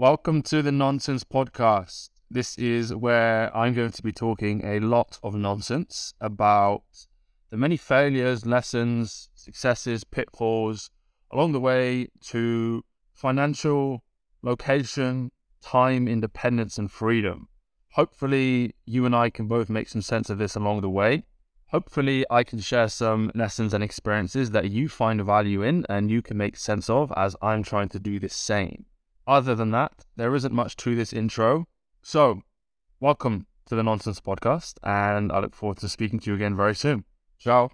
Welcome to the Nonsense Podcast. This is where I'm going to be talking a lot of nonsense about the many failures, lessons, successes, pitfalls along the way to financial, location, time, independence, and freedom. Hopefully, you and I can both make some sense of this along the way. Hopefully, I can share some lessons and experiences that you find value in and you can make sense of as I'm trying to do the same. Other than that, there isn't much to this intro. So, welcome to the Nonsense Podcast, and I look forward to speaking to you again very soon. Ciao.